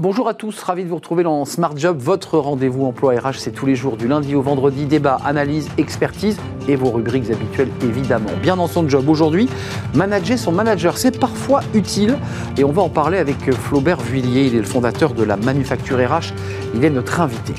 Bonjour à tous, ravi de vous retrouver dans Smart Job, votre rendez-vous emploi RH, c'est tous les jours du lundi au vendredi, débat, analyse, expertise et vos rubriques habituelles évidemment. Bien dans son job aujourd'hui, manager son manager, c'est parfois utile et on va en parler avec Flaubert Vuillier, il est le fondateur de la Manufacture RH, il est notre invité.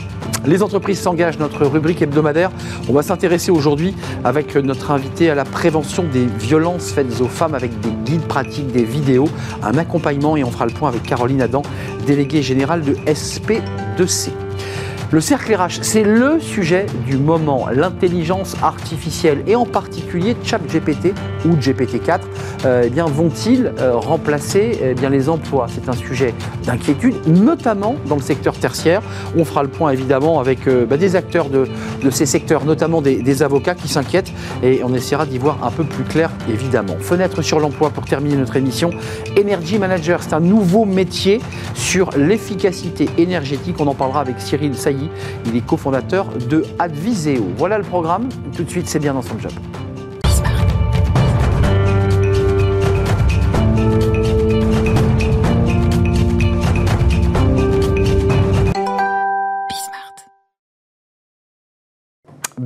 Les entreprises s'engagent, notre rubrique hebdomadaire. On va s'intéresser aujourd'hui avec notre invité à la prévention des violences faites aux femmes avec des guides pratiques, des vidéos, un accompagnement et on fera le point avec Caroline Adam, déléguée générale de SP2C. Le cercle RH, c'est le sujet du moment, l'intelligence artificielle et en particulier ChatGPT ou GPT-4, euh, eh bien vont-ils euh, remplacer eh bien les emplois? C'est un sujet d'inquiétude, notamment dans le secteur tertiaire. On fera le point évidemment avec euh, bah, des acteurs de, ces secteurs, notamment des, des avocats qui s'inquiètent et on essaiera d'y voir un peu plus clair évidemment. Fenêtre sur l'emploi pour terminer notre émission. Energy Manager, c'est un nouveau métier sur l'efficacité énergétique. On en parlera avec Cyril Sailly il est cofondateur de Adviseo. Voilà le programme. Tout de suite, c'est bien dans son job.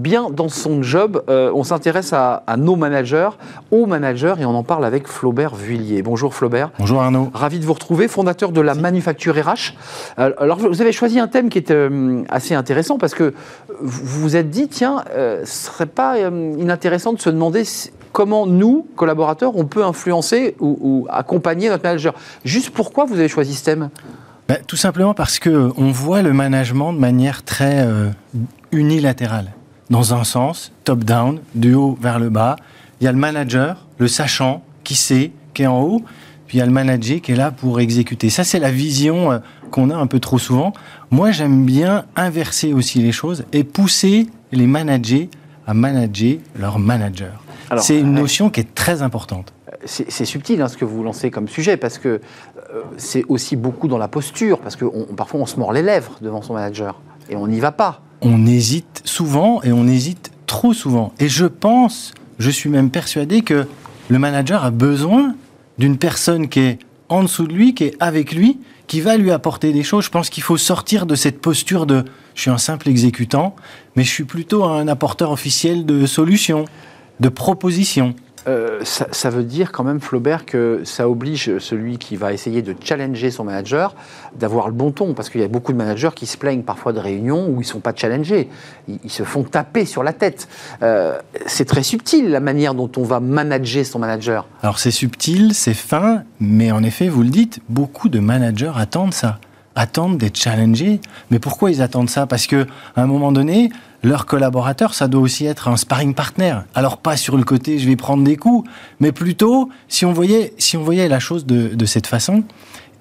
Bien dans son job. Euh, on s'intéresse à, nos managers, aux managers, et on en parle avec Flaubert Vuillier. Bonjour Flaubert. Bonjour Arnaud. Ravi de vous retrouver, fondateur de la Manufacture RH. Euh, alors vous avez choisi un thème qui est euh, assez intéressant parce que vous vous êtes dit, tiens, ce serait pas inintéressant de se demander comment nous, collaborateurs, on peut influencer ou, accompagner notre manager. Juste pourquoi vous avez choisi ce thème? Ben, Tout simplement parce qu'on voit le management de manière très unilatérale dans un sens, top-down, du haut vers le bas. Il y a le manager, le sachant, qui sait, qui est en haut, puis il y a le manager qui est là pour exécuter. Ça, c'est la vision euh, qu'on a un peu trop souvent. Moi, j'aime bien inverser aussi les choses et pousser les managers à manager leur manager. C'est une notion qui est très importante. C'est subtil hein, ce que vous lancez comme sujet, parce que euh, c'est aussi beaucoup dans la posture, parce que parfois on se mord les lèvres devant son manager et on n'y va pas on hésite souvent et on hésite trop souvent. Et je pense, je suis même persuadé que le manager a besoin d'une personne qui est en dessous de lui, qui est avec lui, qui va lui apporter des choses. Je pense qu'il faut sortir de cette posture de je suis un simple exécutant, mais je suis plutôt un apporteur officiel de solutions, de propositions. Euh, ça, veut dire quand même, Flaubert, que ça oblige celui qui va essayer de challenger son manager d'avoir le bon ton, parce qu'il y a beaucoup de managers qui se plaignent parfois de réunions où ils ne sont pas challengés, ils, se font taper sur la tête. Euh, c'est très subtil la manière dont on va manager son manager. Alors c'est subtil, c'est fin, mais en effet, vous le dites, beaucoup de managers attendent ça, attendent d'être challengés. Mais pourquoi ils attendent ça? Parce que à un moment donné, leur collaborateur, ça doit aussi être un sparring partner. Alors pas sur le côté je vais prendre des coups, mais plutôt si on voyait, si on voyait la chose de, cette façon,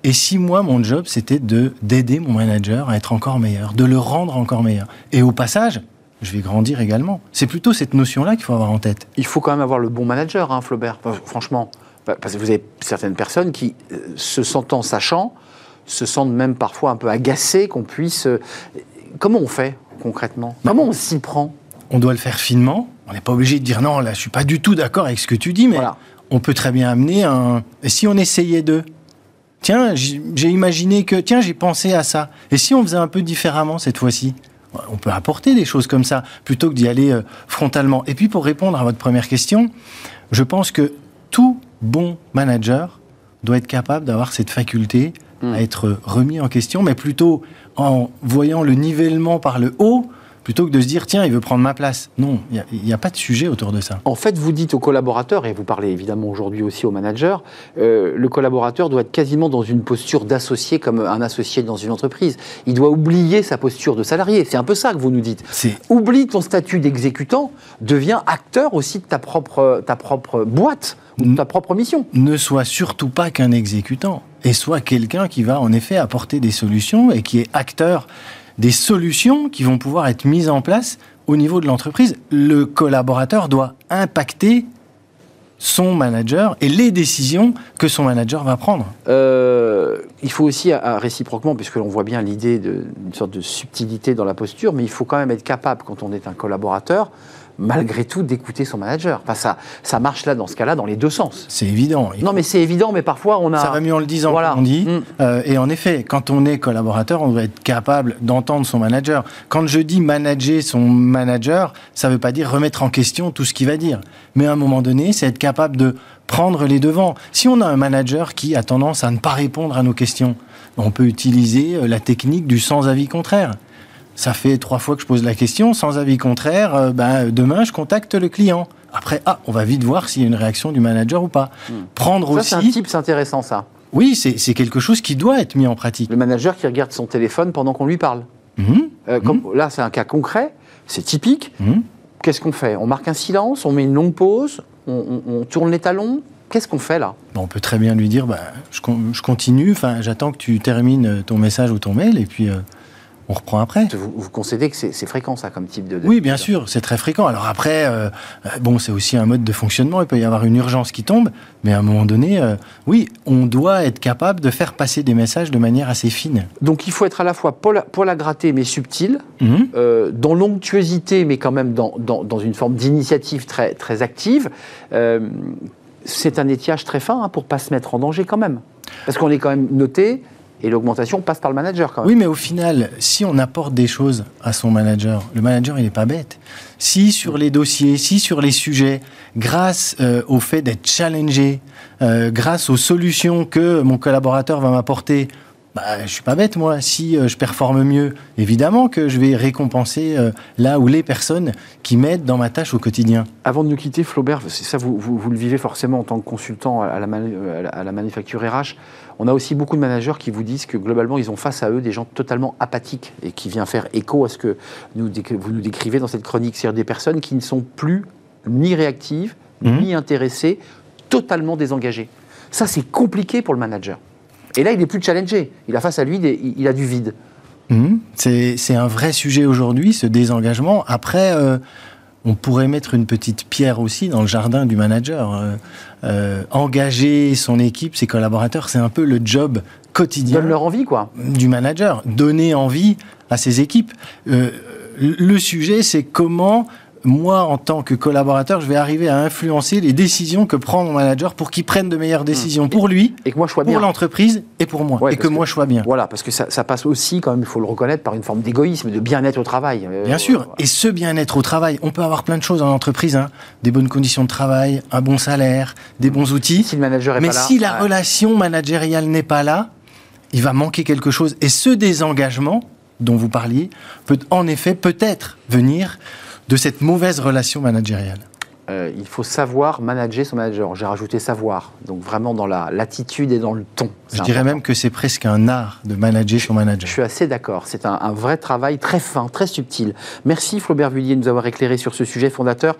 et si moi, mon job, c'était de d'aider mon manager à être encore meilleur, de le rendre encore meilleur. Et au passage, je vais grandir également. C'est plutôt cette notion-là qu'il faut avoir en tête. Il faut quand même avoir le bon manager, hein, Flaubert, franchement. Parce que vous avez certaines personnes qui, euh, se sentant sachant, se sentent même parfois un peu agacées qu'on puisse... Euh, comment on fait? Concrètement Comment on s'y prend On doit le faire finement. On n'est pas obligé de dire non, là, je suis pas du tout d'accord avec ce que tu dis, mais on peut très bien amener un. Et si on essayait de? Tiens, j'ai imaginé que. Tiens, j'ai pensé à ça. Et si on faisait un peu différemment cette fois-ci? On peut apporter des choses comme ça plutôt que d'y aller euh, frontalement. Et puis pour répondre à votre première question, je pense que tout bon manager doit être capable d'avoir cette faculté à être remis en question, mais plutôt en voyant le nivellement par le haut plutôt que de se dire tiens, il veut prendre ma place. Non, il n'y a, pas de sujet autour de ça. En fait, vous dites aux collaborateurs, et vous parlez évidemment aujourd'hui aussi aux managers, euh, le collaborateur doit être quasiment dans une posture d'associé comme un associé dans une entreprise. Il doit oublier sa posture de salarié. C'est un peu ça que vous nous dites. Oublie ton statut d'exécutant, deviens acteur aussi de ta propre, ta propre boîte, ou ta propre mission. Ne sois surtout pas qu'un exécutant et soit quelqu'un qui va en effet apporter des solutions et qui est acteur des solutions qui vont pouvoir être mises en place au niveau de l'entreprise. Le collaborateur doit impacter son manager et les décisions que son manager va prendre. Euh, il faut aussi, réciproquement, puisque l'on voit bien l'idée d'une sorte de subtilité dans la posture, mais il faut quand même être capable, quand on est un collaborateur, malgré tout, d'écouter son manager. Enfin, ça, ça marche là, dans ce cas-là, dans les deux sens. C'est évident. Non, mais c'est évident, mais parfois on a. Ça va mieux en le disant, voilà. on dit. Mm. Euh, et en effet, quand on est collaborateur, on doit être capable d'entendre son manager. Quand je dis manager son manager, ça ne veut pas dire remettre en question tout ce qu'il va dire. Mais à un moment donné, c'est être capable de prendre les devants. Si on a un manager qui a tendance à ne pas répondre à nos questions, on peut utiliser euh, la technique du sans avis contraire. Ça fait trois fois que je pose la question, sans avis contraire, euh, ben, demain je contacte le client. Après, ah, on va vite voir s'il y a une réaction du manager ou pas. Hmm. Prendre ça, aussi. C'est un type, c'est intéressant ça. Oui, c'est quelque chose qui doit être mis en pratique. Le manager qui regarde son téléphone pendant qu'on lui parle. Mhm. Euh, comme, mhm. Là, c'est un cas concret, c'est typique. Mhm. Qu'est-ce qu'on fait? On marque un silence, on met une longue pause, on, tourne les talons. Qu'est-ce qu'on fait là? On peut très bien lui dire bah, je, je continue, j'attends que tu termines ton message ou ton mail, et puis. Euh, on reprend après. Vous, vous concédez que c'est fréquent, ça, comme type de... oui, bien sûr, c'est très fréquent. Alors après, euh, euh, bon, c'est aussi un mode de fonctionnement, il peut y avoir une urgence qui tombe, mais à un moment donné, euh, oui, on doit être capable de faire passer des messages de manière assez fine. Donc il faut être à la fois pour la, gratter, mais subtil, mhm. dans l'onctuosité, mais quand même dans, dans, une forme d'initiative très, très active. c'est un étiage très fin hein, pour pas se mettre en danger quand même. Parce qu'on est quand même noté et l'augmentation passe par le manager quand même. Oui, mais au final, si on apporte des choses à son manager, le manager, il n'est pas bête. Si sur les dossiers, si sur les sujets, grâce euh, au fait d'être challengé, euh, grâce aux solutions que mon collaborateur va m'apporter, bah, je suis pas bête moi. Si euh, je performe mieux, évidemment que je vais récompenser là où les personnes qui m'aident dans ma tâche au quotidien. Avant de nous quitter, Flaubert, c'est ça, vous, vous, le vivez forcément en tant que consultant à la, à la manufacture RH. On a aussi beaucoup de managers qui vous disent que globalement, ils ont face à eux des gens totalement apathiques et qui vient faire écho à ce que vous nous décrivez dans cette chronique, c'est-à-dire des personnes qui ne sont plus ni réactives, mhm. ni intéressées, totalement désengagées. Ça, c'est compliqué pour le manager. Et là, il n'est plus challengé. Il a face à lui, il a du vide. Mhm. C'est un vrai sujet aujourd'hui, ce désengagement. Après, euh, on pourrait mettre une petite pierre aussi dans le jardin du manager. Euh, euh, engager son équipe, ses collaborateurs, c'est un peu le job quotidien. Donne leur envie, quoi. Du manager. Donner envie à ses équipes. Le sujet, c'est comment moi, en tant que collaborateur, je vais arriver à influencer les décisions que prend mon manager pour qu'il prenne de meilleures décisions pour lui, et que moi je sois pour l'entreprise et pour moi, et que, moi je sois bien. Voilà, parce que ça, passe aussi, quand même, il faut le reconnaître, par une forme d'égoïsme, de bien-être au travail. Euh, bien sûr, et ce bien-être au travail, on peut avoir plein de choses dans l'entreprise, hein. des bonnes conditions de travail, un bon salaire, des bons outils. Si le manager est mais pas là, si la relation managériale n'est pas là, il va manquer quelque chose. Et ce désengagement dont vous parliez peut en effet peut-être venir de cette mauvaise relation managériale euh, il faut savoir manager son manager. J'ai rajouté savoir, donc vraiment dans la l'attitude et dans le ton. Je dirais même que c'est presque un art de manager son manager. Je suis assez d'accord. C'est un, un, vrai travail très fin, très subtil. Merci Flaubert Vullier de nous avoir éclairé sur ce sujet fondateur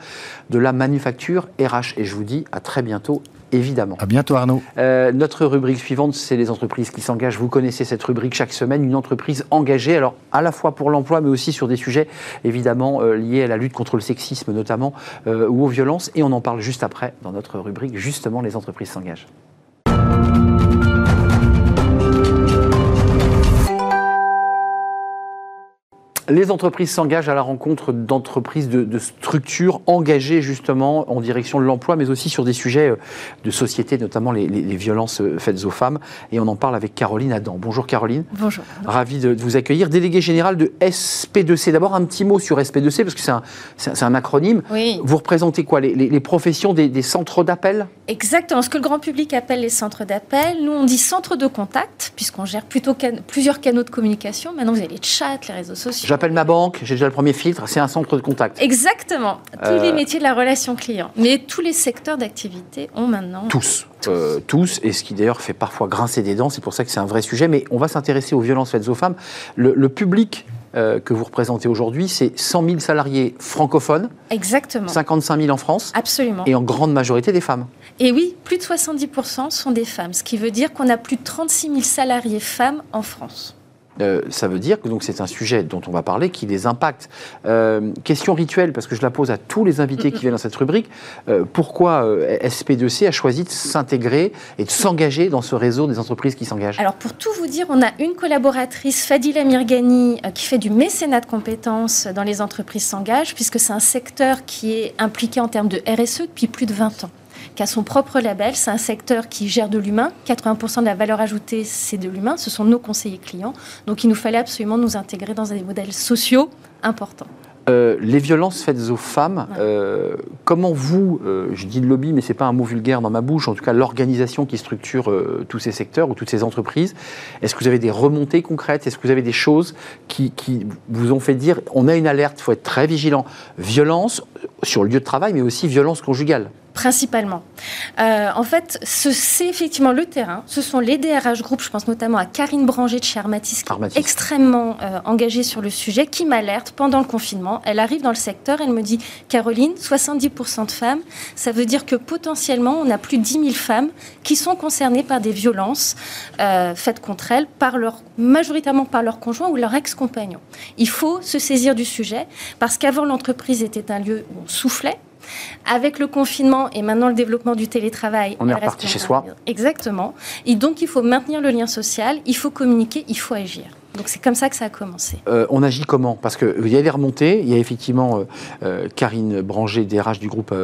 de la manufacture RH. Et je vous dis à très bientôt évidemment. À bientôt Arnaud. Euh, notre rubrique suivante, c'est les entreprises qui s'engagent. Vous connaissez cette rubrique chaque semaine, une entreprise engagée, alors à la fois pour l'emploi, mais aussi sur des sujets évidemment euh, liés à la lutte contre le sexisme notamment, euh, ou aux violences. Et on en parle juste après dans notre rubrique, justement, les entreprises s'engagent. Les entreprises s'engagent à la rencontre d'entreprises, de, structures engagées justement en direction de l'emploi, mais aussi sur des sujets euh, de société, notamment les, violences euh, faites aux femmes. Et on en parle avec Caroline Adam. Bonjour Caroline. Bonjour. Ravi de, vous accueillir. Déléguée générale de SP2C. D'abord un petit mot sur SP2C, parce que c'est un, acronyme. Oui. Vous représentez quoi les, professions des, centres d'appel? Exactement. Ce que le grand public appelle les centres d'appel. Nous, on dit centres de contact, puisqu'on gère plutôt plusieurs canaux de communication. Maintenant, vous avez les chats, les réseaux sociaux j'appelle ma banque, j'ai déjà le premier filtre, c'est un centre de contact. Exactement. Tous les euh, métiers de la relation client. Mais tous les secteurs d'activité ont maintenant. Tous. Euh, tous, et ce qui d'ailleurs fait parfois grincer des dents, c'est pour ça que c'est un vrai sujet. Mais on va s'intéresser aux violences faites aux femmes. Le, public euh, que vous représentez aujourd'hui, c'est 100 000 salariés francophones. Exactement. 55 000 en France. Absolument. Et en grande majorité des femmes. Et oui, plus de 70% sont des femmes, ce qui veut dire qu'on a plus de 36 000 salariés femmes en France. Euh, ça veut dire que c'est un sujet dont on va parler qui les impacte. Euh, question rituelle, parce que je la pose à tous les invités qui viennent dans cette rubrique. Euh, pourquoi SP2C a choisi de s'intégrer et de s'engager dans ce réseau des entreprises qui s'engagent? Alors pour tout vous dire, on a une collaboratrice, Fadila Mirgani, qui fait du mécénat de compétences dans les entreprises s'engagent, puisque c'est un secteur qui est impliqué en termes de RSE depuis plus de 20 ans qui a son propre label. C'est un secteur qui gère de l'humain. 80% de la valeur ajoutée, c'est de l'humain. Ce sont nos conseillers clients. Donc il nous fallait absolument nous intégrer dans des modèles sociaux importants. Euh, les violences faites aux femmes, euh, comment vous, euh, je dis le lobby, mais ce n'est pas un mot vulgaire dans ma bouche, en tout cas l'organisation qui structure tous ces secteurs ou toutes ces entreprises, est-ce que vous avez des remontées concrètes? Est-ce que vous avez des choses qui, qui, vous ont fait dire on a une alerte, il faut être très vigilant Violence sur le lieu de travail, mais aussi violence conjugale Principalement. Euh, en fait, c'est effectivement le terrain. Ce sont les DRH Group, je pense notamment à Karine Branger de chez Armatis, qui est extrêmement euh, engagée sur le sujet, qui m'alerte pendant le confinement. Elle arrive dans le secteur, elle me dit Caroline, 70% de femmes, ça veut dire que potentiellement, on a plus de 10 000 femmes qui sont concernées par des violences euh, faites contre elles, par leur, majoritairement par leur conjoint ou leur ex-compagnon. Il faut se saisir du sujet parce qu'avant, l'entreprise était un lieu où on soufflait avec le confinement et maintenant le développement du télétravail, on est reparti chez soi. Exactement. Et donc il faut maintenir le lien social, il faut communiquer, il faut agir. Donc c'est comme ça que ça a commencé. Euh, on agit comment? Parce qu'il y a des remontées, il y a effectivement euh, euh, Karine Branger, DRH du groupe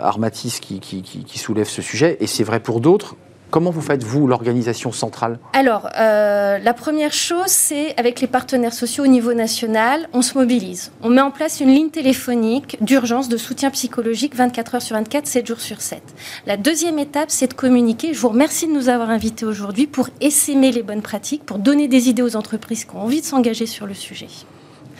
Armatis, qui, soulève ce sujet, et c'est vrai pour d'autres. Comment vous faites, vous, l'organisation centrale? Alors, euh, la première chose, c'est avec les partenaires sociaux au niveau national, on se mobilise. On met en place une ligne téléphonique d'urgence de soutien psychologique 24 heures sur 24, 7 jours sur 7. La deuxième étape, c'est de communiquer. Je vous remercie de nous avoir invités aujourd'hui pour essaimer les bonnes pratiques, pour donner des idées aux entreprises qui ont envie de s'engager sur le sujet.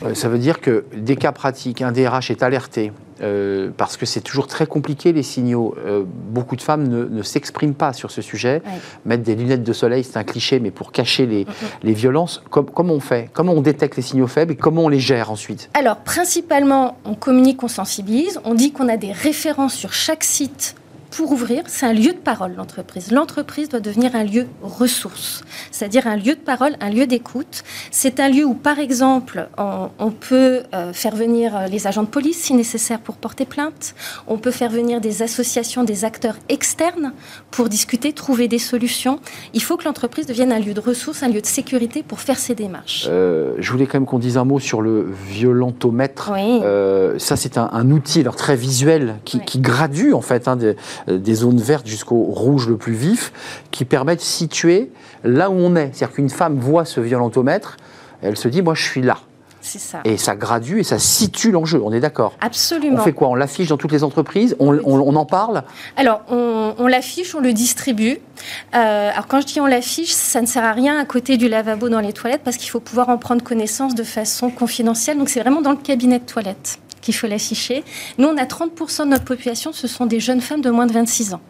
Euh, ça veut dire que des cas pratiques, un DRH est alerté, euh, parce que c'est toujours très compliqué les signaux. Euh, beaucoup de femmes ne, s'expriment pas sur ce sujet. Mettre des lunettes de soleil, c'est un cliché, mais pour cacher les, les violences, comment on fait? Comment on détecte les signaux faibles et comment on les gère ensuite? Alors, principalement, on communique, on sensibilise. On dit qu'on a des références sur chaque site pour ouvrir, c'est un lieu de parole, l'entreprise. L'entreprise doit devenir un lieu ressource, c'est-à-dire un lieu de parole, un lieu d'écoute. C'est un lieu où, par exemple, on, peut euh, faire venir euh, les agents de police si nécessaire pour porter plainte. On peut faire venir des associations, des acteurs externes pour discuter, trouver des solutions. Il faut que l'entreprise devienne un lieu de ressource, un lieu de sécurité pour faire ses démarches. Euh, je voulais quand même qu'on dise un mot sur le violentomètre. ça, c'est un, outil alors, très visuel qui, gradue, en fait, hein, des, des zones vertes jusqu'au rouge le plus vif, qui permettent de situer là où on est. C'est-à-dire qu'une femme voit ce violentomètre, elle se dit, moi je suis là. Ça. Et ça gradue et ça situe l'enjeu, on est d'accord? Absolument. On fait quoi? On l'affiche dans toutes les entreprises? On, en parle? Alors, on, l'affiche, on le distribue. Euh, alors, quand je dis on l'affiche, ça ne sert à rien à côté du lavabo dans les toilettes parce qu'il faut pouvoir en prendre connaissance de façon confidentielle. Donc, c'est vraiment dans le cabinet de toilette qu'il faut l'afficher. Nous, on a 30% de notre population, ce sont des jeunes femmes de moins de 26 ans.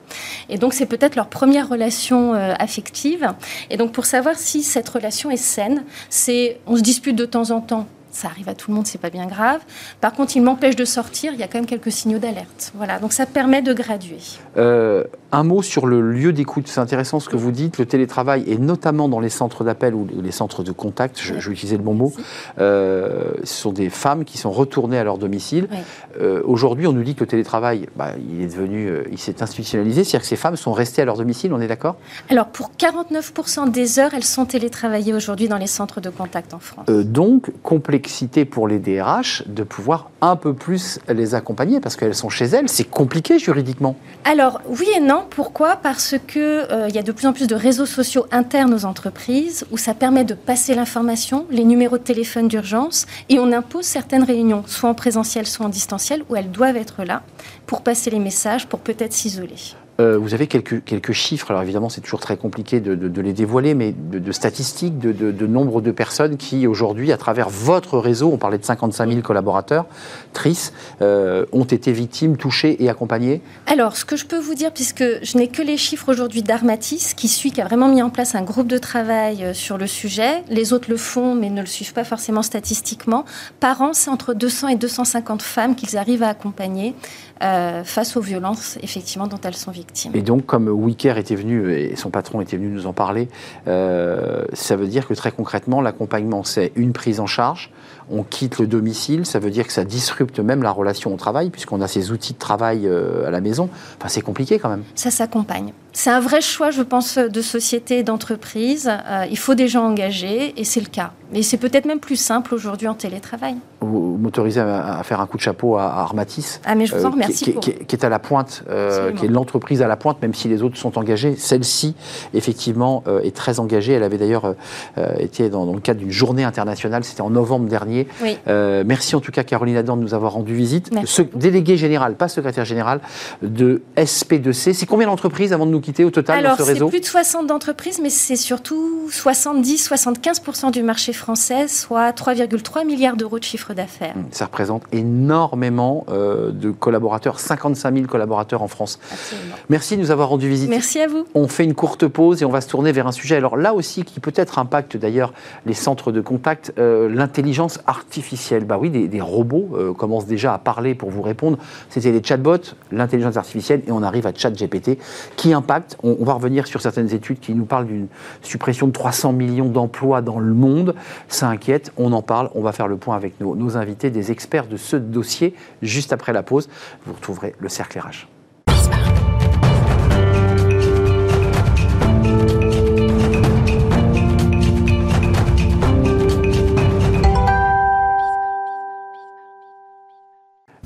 Et donc, c'est peut-être leur première relation euh, affective. Et donc, pour savoir si cette relation est saine, c'est on se dispute de temps en temps ça arrive à tout le monde, c'est pas bien grave. Par contre, il m'empêche de sortir, il y a quand même quelques signaux d'alerte. Voilà, donc ça permet de graduer. Euh, un mot sur le lieu d'écoute, c'est intéressant ce que vous dites, le télétravail, et notamment dans les centres d'appel ou les centres de contact, je, vais utiliser le bon mot, euh, ce sont des femmes qui sont retournées à leur domicile. Euh, aujourd'hui, on nous dit que le télétravail, bah, il est devenu, il s'est institutionnalisé, c'est-à-dire que ces femmes sont restées à leur domicile, on est d'accord? Alors, pour 49% des heures, elles sont télétravaillées aujourd'hui dans les centres de contact en France. donc, pour les DRH de pouvoir un peu plus les accompagner parce qu'elles sont chez elles. C'est compliqué juridiquement. Alors oui et non. Pourquoi? Parce que euh, il y a de plus en plus de réseaux sociaux internes aux entreprises où ça permet de passer l'information, les numéros de téléphone d'urgence et on impose certaines réunions, soit en présentiel, soit en distanciel, où elles doivent être là pour passer les messages, pour peut-être s'isoler. Euh, vous avez quelques, chiffres, alors évidemment c'est toujours très compliqué de, de, les dévoiler, mais de, statistiques, de, nombre de personnes qui aujourd'hui, à travers votre réseau, on parlait de 55 000 collaborateurs, TRIS, euh, ont été victimes, touchées et accompagnées. Alors, ce que je peux vous dire, puisque je n'ai que les chiffres aujourd'hui d'Armatis, qui suit, qui a vraiment mis en place un groupe de travail euh, sur le sujet, les autres le font, mais ne le suivent pas forcément statistiquement, par an, c'est entre 200 et 250 femmes qu'ils arrivent à accompagner face aux violences, effectivement, dont elles sont victimes. Victimes. Et donc, comme Wicker était venu, et son patron était venu nous en parler, ça veut dire que très concrètement, l'accompagnement, c'est une prise en charge, on quitte le domicile, ça veut dire que ça disrupte même la relation au travail, puisqu'on a ces outils de travail euh, à la maison. Enfin, c'est compliqué quand même. Ça s'accompagne. C'est un vrai choix, je pense, de société et d'entreprise. Euh, il faut des gens engagés, et c'est le cas. Et c'est peut-être même plus simple aujourd'hui en télétravail. Vous m'autorisez à, faire un coup de chapeau à, Armatis. Ah, mais je vous en euh, remercie. Qui, qui, est à la pointe, qui est l'entreprise à la pointe, même si les autres sont engagés. Celle-ci, effectivement, est très engagée. Elle avait d'ailleurs été dans, dans, le cadre d'une journée internationale, c'était en novembre dernier euh, merci en tout cas Caroline Adam de nous avoir rendu visite. Ce délégué général, pas secrétaire général, de SP2C. C'est combien d'entreprises avant de nous quitter? Au total dans ce réseau c'est plus de 60 d'entreprises, mais c'est surtout 70-75% du marché français, soit 3,3 milliards d'euros de chiffre d'affaires. Hum, ça représente énormément euh, de collaborateurs, 55 000 collaborateurs en France. Absolument. Merci de nous avoir rendu visite. Merci à vous. On fait une courte pause et on va se tourner vers un sujet, alors là aussi, qui peut-être impacte d'ailleurs les centres de contact, euh, l'intelligence artificielle. Bah oui, des, robots euh, commencent déjà à parler pour vous répondre. C'était les chatbots, l'intelligence artificielle, et on arrive à ChatGPT, qui On, va revenir sur certaines études qui nous parlent d'une suppression de 300 millions d'emplois dans le monde. Ça inquiète, on en parle. On va faire le point avec nos, nos invités, des experts de ce dossier, juste après la pause. Vous retrouverez le cercle RH.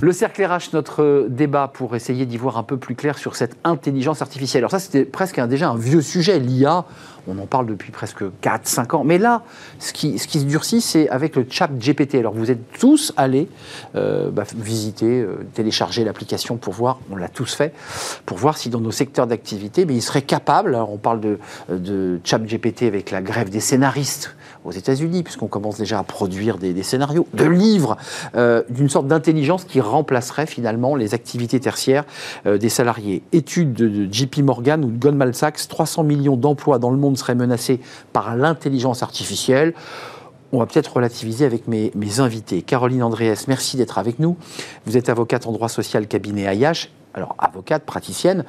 Le cercle RH, notre débat pour essayer d'y voir un peu plus clair sur cette intelligence artificielle. Alors ça, c'était presque déjà un vieux sujet, l'IA. On en parle depuis presque 4-5 ans. Mais là, ce qui, se durcit, c'est avec le chat GPT. Alors vous êtes tous allés euh, bah, visiter, euh, télécharger l'application pour voir, on l'a tous fait, pour voir si dans nos secteurs d'activité, mais ils seraient capables, on parle de, de chat GPT avec la grève des scénaristes aux États-Unis, puisqu'on commence déjà à produire des, scénarios, de livres, euh, d'une sorte d'intelligence qui remplacerait finalement les activités tertiaires des salariés. Étude de, JP Morgan ou de Goldman Sachs, 300 millions d'emplois dans le monde seraient menacés par l'intelligence artificielle. On va peut-être relativiser avec mes, invités. Caroline Andréès, merci d'être avec nous. Vous êtes avocate en droit social cabinet AIH alors avocate, praticienne,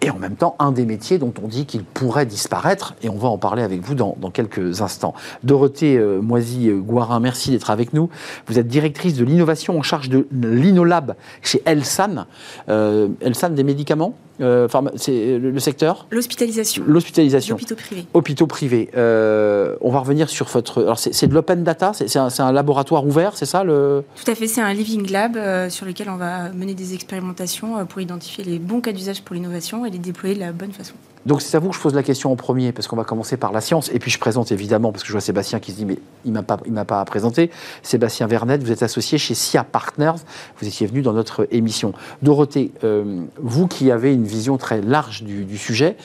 et en même temps un des métiers dont on dit qu'il pourrait disparaître, et on va en parler avec vous dans, quelques instants. Dorothée euh, Moisy-Guarin, merci d'être avec nous. Vous êtes directrice de l'innovation en charge de l'Inolab chez Elsan. Euh, Elsan des médicaments? Euh, c'est le, secteur L'hospitalisation. L'hospitalisation. Hôpitaux privés. Hôpitaux privés. Euh, on va revenir sur votre. Alors, c'est de l'open data C'est un, laboratoire ouvert, c'est ça le... Tout à fait, c'est un living lab euh, sur lequel on va mener des expérimentations pour identifier les bons cas d'usage pour l'innovation et les déployer de la bonne façon. Donc c'est à vous que je pose la question en premier, parce qu'on va commencer par la science. Et puis je présente évidemment, parce que je vois Sébastien qui se dit, mais il ne m'a pas, présenté. Sébastien Vernet, vous êtes associé chez SIA Partners. Vous étiez venu dans notre émission. Dorothée, euh, vous qui avez une vision très large du, sujet,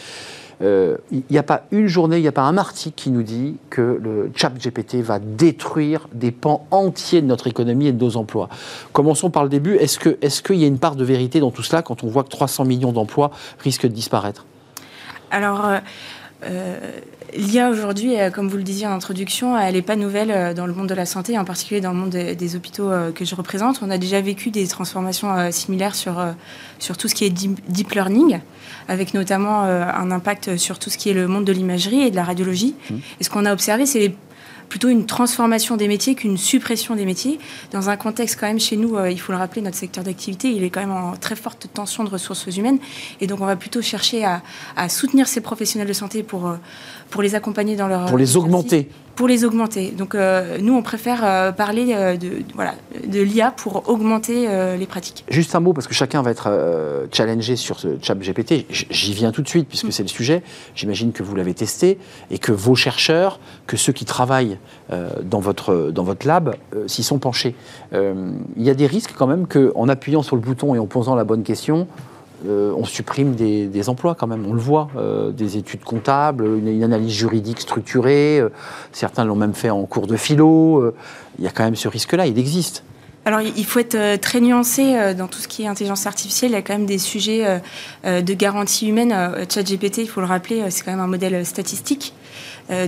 euh, il n'y a pas une journée, il n'y a pas un article qui nous dit que le chat GPT va détruire des pans entiers de notre économie et de nos emplois. Commençons par le début. Est-ce qu'il est y a une part de vérité dans tout cela quand on voit que 300 millions d'emplois risquent de disparaître? Alors, euh, euh, l'IA aujourd'hui, euh, comme vous le disiez en introduction, elle n'est pas nouvelle dans le monde de la santé, en particulier dans le monde des, hôpitaux que je représente. On a déjà vécu des transformations similaires sur, sur tout ce qui est deep, learning, avec notamment un impact sur tout ce qui est le monde de l'imagerie et de la radiologie. Mmh. Et ce qu'on a observé, c'est plutôt une transformation des métiers qu'une suppression des métiers. Dans un contexte quand même chez nous, euh, il faut le rappeler, notre secteur d'activité, il est quand même en très forte tension de ressources humaines. Et donc on va plutôt chercher à, soutenir ces professionnels de santé pour, euh, pour les accompagner dans leur... Pour les augmenter pour les augmenter. Donc euh, nous, on préfère euh, parler euh, de, voilà, de l'IA pour augmenter les pratiques. Juste un mot, parce que chacun va être challengé sur ce chat GPT. J'y viens tout de suite, puisque mm. c'est le sujet. J'imagine que vous l'avez testé et que vos chercheurs, que ceux qui travaillent dans, votre, dans votre lab, s'y sont penchés. Il y a des risques quand même qu'en appuyant sur le bouton et en posant la bonne question, euh, on supprime des, emplois quand même, on le voit, euh, des études comptables, une, analyse juridique structurée, euh, certains l'ont même fait en cours de philo, il y a quand même ce risque-là, il existe. Alors, il faut être très nuancé dans tout ce qui est intelligence artificielle. Il y a quand même des sujets de garantie humaine. ChatGPT, il faut le rappeler, c'est quand même un modèle statistique.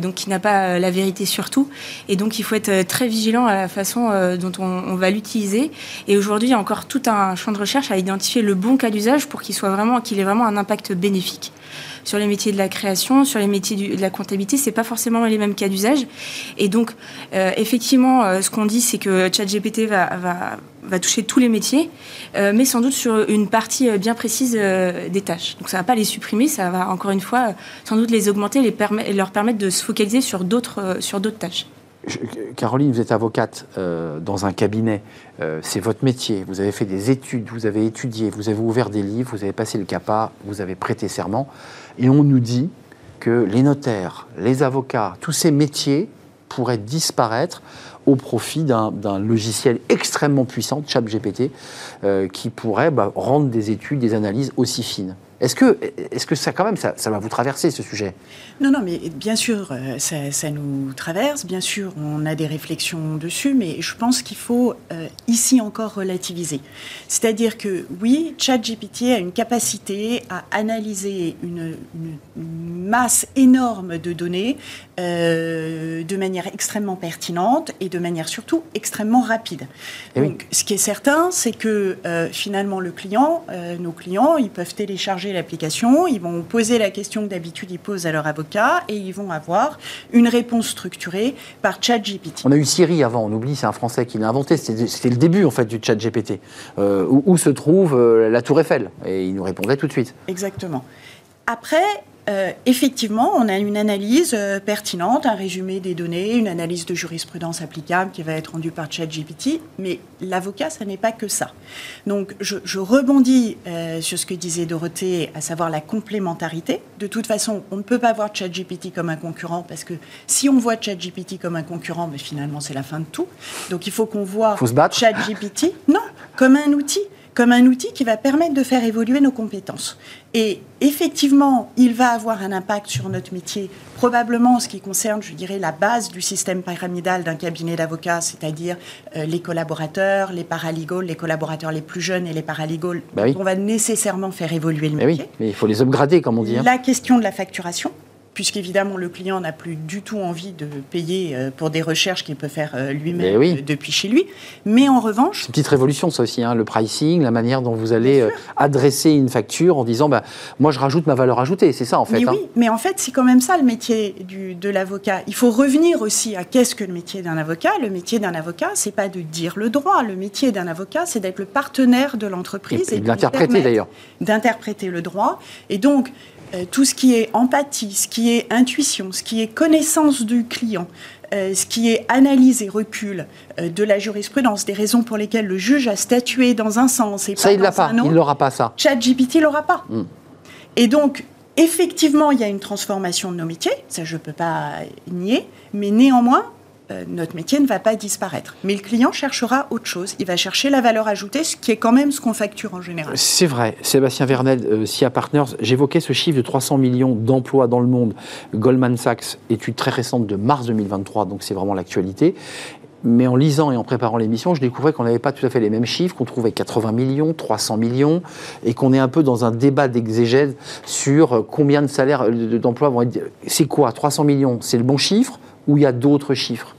donc qui n'a pas la vérité sur tout. Et donc il faut être très vigilant à la façon dont on, va l'utiliser. Et aujourd'hui, il y a encore tout un champ de recherche à identifier le bon cas d'usage pour qu'il soit vraiment, qu'il ait vraiment un impact bénéfique sur les métiers de la création, sur les métiers de la comptabilité, c'est pas forcément les mêmes cas d'usage. Et donc, euh, effectivement, euh, ce qu'on dit, c'est que ChatGPT va, va, toucher tous les métiers, euh, mais sans doute sur une partie bien précise des tâches. Donc, ça va pas les supprimer, ça va encore une fois sans doute les augmenter et leur permettre de se focaliser sur d'autres sur d'autres tâches. Caroline, vous êtes avocate dans un cabinet, c'est votre métier, vous avez fait des études, vous avez étudié, vous avez ouvert des livres, vous avez passé le CAPA, vous avez prêté serment. Et on nous dit que les notaires, les avocats, tous ces métiers pourraient disparaître au profit d'un logiciel extrêmement puissant, ChatGPT, euh, qui pourrait bah, rendre des études, des analyses aussi fines. Est-ce que, est que ça, quand même, ça, va vous traverser, ce sujet? Non, non, mais bien sûr, euh, ça, nous traverse. Bien sûr, on a des réflexions dessus, mais je pense qu'il faut euh, ici encore relativiser. C'est-à-dire que, oui, ChatGPT a une capacité à analyser une, masse énorme de données euh, de manière extrêmement pertinente et de manière surtout extrêmement rapide. Eh Donc, ce qui est certain, c'est que finalement, le client, nos clients, ils peuvent télécharger l'application, ils vont poser la question que d'habitude ils posent à leur avocat et ils vont avoir une réponse structurée par ChatGPT. On a eu Siri avant, on oublie, c'est un Français qui l'a inventé, c'était le début en fait du ChatGPT. Euh, où, se trouve euh, la Tour Eiffel? Et il nous répondait tout de suite. Exactement. Après, euh, effectivement, on a une analyse euh, pertinente, un résumé des données, une analyse de jurisprudence applicable qui va être rendue par ChatGPT, mais l'avocat, ça n'est pas que ça. Donc, je, rebondis euh, sur ce que disait Dorothée, à savoir la complémentarité. De toute façon, on ne peut pas voir ChatGPT comme un concurrent, parce que si on voit ChatGPT comme un concurrent, mais finalement, c'est la fin de tout. Donc, il faut qu'on voit ChatGPT, non, comme un outil comme un outil qui va permettre de faire évoluer nos compétences. Et effectivement, il va avoir un impact sur notre métier, probablement en ce qui concerne, je dirais, la base du système pyramidal d'un cabinet d'avocats, c'est-à-dire euh, les collaborateurs, les paralegals, les collaborateurs les plus jeunes et les paralegals. Bah On va nécessairement faire évoluer le bah métier. oui, mais il faut les upgrader, comme on dit. Hein. La question de la facturation, puisqu'évidemment le client n'a plus du tout envie de payer euh, pour des recherches qu'il peut faire euh, lui-même euh, depuis chez lui. Mais en revanche... C'est une petite révolution ça aussi, hein, le pricing, la manière dont vous allez adresser une facture en disant bah, moi je rajoute ma valeur ajoutée, c'est ça en fait. Mais oui, hein. mais en fait c'est quand même ça le métier du, de l'avocat. Il faut revenir aussi à qu'est-ce que le métier d'un avocat. Le métier d'un avocat, c'est pas de dire le droit. Le métier d'un avocat, c'est d'être le partenaire de l'entreprise. Et, et de l'interpréter d'ailleurs. D'interpréter le droit. Et donc tout ce qui est empathie, ce qui est intuition, ce qui est connaissance du client, euh, ce qui est analyse et recul euh, de la jurisprudence, des raisons pour lesquelles le juge a statué dans un sens et ça, il l'a pas. Il n'aura pas ça. ChatGPT l'aura pas. Hmm. Et donc, effectivement, il y a une transformation de nos métiers, ça je ne peux pas nier, mais néanmoins, euh, notre métier ne va pas disparaître. Mais le client cherchera autre chose. Il va chercher la valeur ajoutée, ce qui est quand même ce qu'on facture en général. C'est vrai. Sébastien Vernel, euh, SIA Partners, j'évoquais ce chiffre de 300 millions d'emplois dans le monde. Goldman Sachs, étude très récente de mars 2023, donc c'est vraiment l'actualité. Mais en lisant et en préparant l'émission, je découvrais qu'on n'avait pas tout à fait les mêmes chiffres, qu'on trouvait 80 millions, 300 millions, et qu'on est un peu dans un débat d'exégèse sur combien de salaires d'emplois vont être. C'est quoi? 300 millions C'est le bon chiffre? Ou il y a d'autres chiffres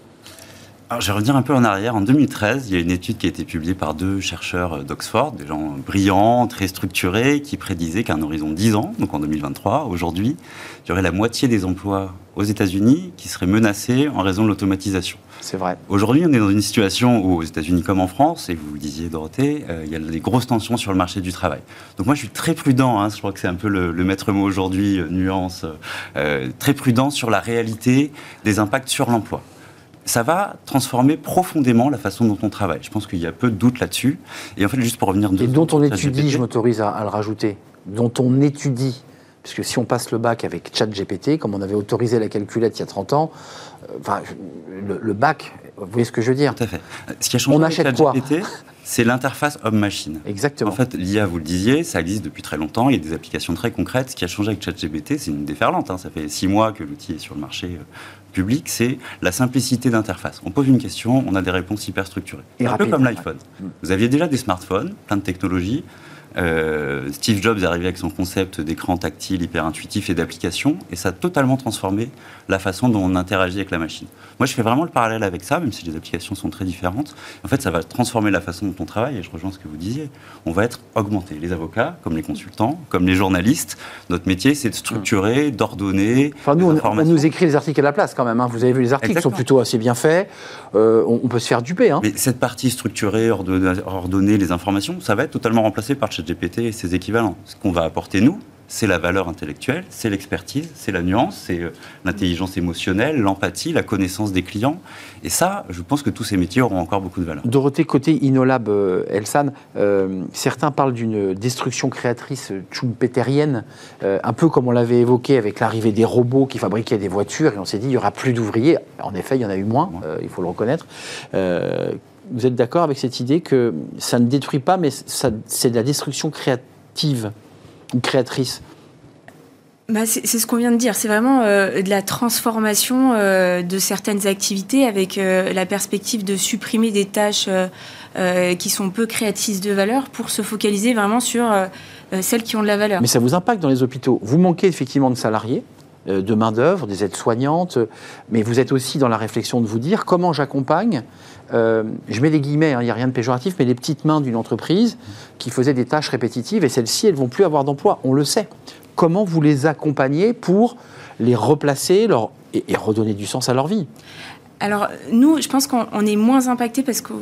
alors, je vais revenir un peu en arrière. En 2013, il y a une étude qui a été publiée par deux chercheurs d'Oxford, des gens brillants, très structurés, qui prédisaient qu'à un horizon de 10 ans, donc en 2023, aujourd'hui, il y aurait la moitié des emplois aux États-Unis qui seraient menacés en raison de l'automatisation. C'est vrai. Aujourd'hui, on est dans une situation où, aux États-Unis comme en France, et vous le disiez, Dorothée, euh, il y a des grosses tensions sur le marché du travail. Donc moi, je suis très prudent, hein, je crois que c'est un peu le, maître mot aujourd'hui, euh, nuance, euh, très prudent sur la réalité des impacts sur l'emploi ça va transformer profondément la façon dont on travaille. Je pense qu'il y a peu de doute là-dessus. Et en fait, juste pour revenir... Et dont on étudie, je m'autorise à, le rajouter, dont on étudie, puisque si on passe le bac avec ChatGPT, comme on avait autorisé la calculette il y a 30 ans, euh, enfin, le, bac, vous voyez ce que je veux dire Tout à fait. Ce qui a changé on achète avec ChatGPT, c'est l'interface homme-machine. Exactement. En fait, l'IA, vous le disiez, ça existe depuis très longtemps. Il y a des applications très concrètes. Ce qui a changé avec ChatGPT, c'est une déferlante. Hein. Ça fait six mois que l'outil est sur le marché euh, public, c'est la simplicité d'interface. On pose une question, on a des réponses hyper structurées. un peu comme l'iPhone. Vous aviez déjà des smartphones, plein de technologies. Euh, Steve Jobs est arrivé avec son concept d'écran tactile, hyper intuitif et d'application, et ça a totalement transformé la façon dont on interagit avec la machine. Moi, je fais vraiment le parallèle avec ça, même si les applications sont très différentes. En fait, ça va transformer la façon dont on travaille, et je rejoins ce que vous disiez. On va être augmenté. Les avocats, comme les consultants, comme les journalistes, notre métier, c'est de structurer, d'ordonner. Enfin, nous, on, nous écrit les articles à la place quand même. Hein. Vous avez vu, les articles sont plutôt assez bien faits. Euh, on, peut se faire duper. Hein. Mais cette partie structurée, ordonner, les informations, ça va être totalement remplacé par ChatGPT et ses équivalents. Ce qu'on va apporter, nous, c'est la valeur intellectuelle, c'est l'expertise, c'est la nuance, c'est euh, l'intelligence émotionnelle, l'empathie, la connaissance des clients. Et ça, je pense que tous ces métiers auront encore beaucoup de valeur. Dorothée, côté Inolab, euh, Elsan, euh, certains parlent d'une destruction créatrice schumpeterienne, un peu comme on l'avait évoqué avec l'arrivée des robots qui fabriquaient des voitures, et on s'est dit il n'y aura plus d'ouvriers. En effet, il y en a eu moins, il faut le reconnaître. vous êtes d'accord avec cette idée que ça ne détruit pas, mais c'est de la destruction créative? Créatrice bah, c'est ce qu'on vient de dire. C'est vraiment euh, de la transformation euh, de certaines activités avec euh, la perspective de supprimer des tâches qui sont peu créatrices de valeur pour se focaliser vraiment sur celles qui ont de la valeur. Mais ça vous impacte dans les hôpitaux. Vous manquez effectivement de salariés de main-d'œuvre, des aides-soignantes, mais vous êtes aussi dans la réflexion de vous dire comment j'accompagne euh, je mets des guillemets, hein, il n'y a rien de péjoratif, mais les petites mains d'une entreprise qui faisaient des tâches répétitives, et celles-ci, elles vont plus avoir d'emploi, on le sait. Comment vous les accompagnez pour les replacer leur, et, redonner du sens à leur vie? Alors, nous, je pense qu'on est moins impacté parce que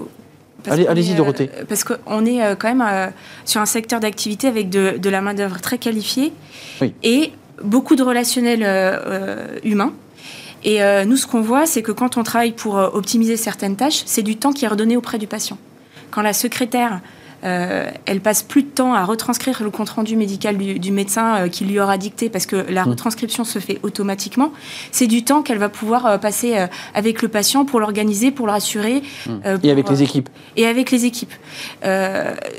Allez-y, euh, Dorothée. parce qu'on est euh, quand même sur un secteur d'activité avec de, la main-d'œuvre très qualifiée et beaucoup de relationnels humains. Et euh, nous, ce qu'on voit, c'est que quand on travaille pour euh, optimiser certaines tâches, c'est du temps qui est redonné auprès du patient. Quand la secrétaire, euh, elle passe plus de temps à retranscrire le compte-rendu médical du, médecin qui lui aura dicté parce que la mmh. retranscription se fait automatiquement, c'est du temps qu'elle va pouvoir passer avec le patient pour l'organiser, pour le rassurer. Mmh. et avec les équipes. Et avec les équipes.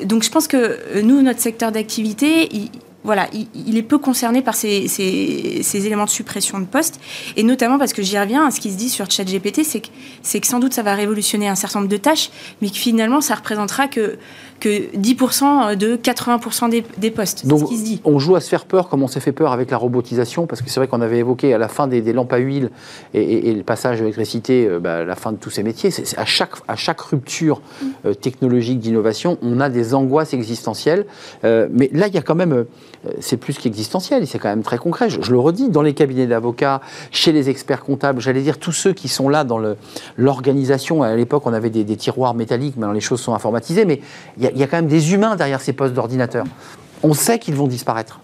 donc je pense que nous, notre secteur d'activité, voilà, il, est peu concerné par ces, éléments de suppression de postes, et notamment parce que j'y reviens, ce qui se dit sur ChatGPT, c'est que, c'est que sans doute ça va révolutionner un certain nombre de tâches, mais que finalement ça représentera que que 10% de 80% des, des, postes. Donc, ce qui se dit. on joue à se faire peur comme on s'est fait peur avec la robotisation, parce que c'est vrai qu'on avait évoqué à la fin des, lampes à huile et, le passage à l'électricité, euh, bah, la fin de tous ces métiers. À, chaque, à chaque rupture euh, technologique d'innovation, on a des angoisses existentielles. Euh, mais là, il y a quand même, c'est plus qu'existentiel, c'est quand même très concret. Je, le redis, dans les cabinets d'avocats, chez les experts comptables, j'allais dire tous ceux qui sont là dans l'organisation. À l'époque, on avait des, des, tiroirs métalliques, maintenant les choses sont informatisées, mais il y, a quand même des humains derrière ces postes d'ordinateur. On sait qu'ils vont disparaître.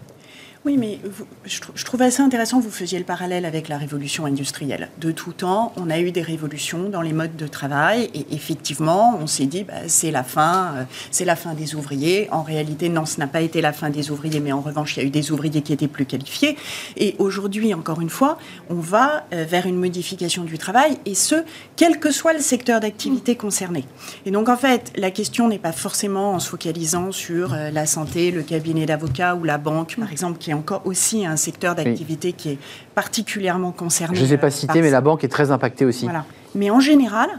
Oui, mais je, trouve assez intéressant que vous faisiez le parallèle avec la révolution industrielle. De tout temps, on a eu des révolutions dans les modes de travail et effectivement, on s'est dit, bah, c'est la fin, euh, c'est la fin des ouvriers. En réalité, non, ce n'a pas été la fin des ouvriers, mais en revanche, il y a eu des ouvriers qui étaient plus qualifiés. Et aujourd'hui, encore une fois, on va euh, vers une modification du travail et ce, quel que soit le secteur d'activité concerné. Et donc, en fait, la question n'est pas forcément en se focalisant sur euh, la santé, le cabinet d'avocat ou la banque, par exemple, qui encore aussi un secteur d'activité qui est particulièrement concerné. Je ne les ai pas cités, mais la banque est très impactée aussi. Voilà. Mais en général,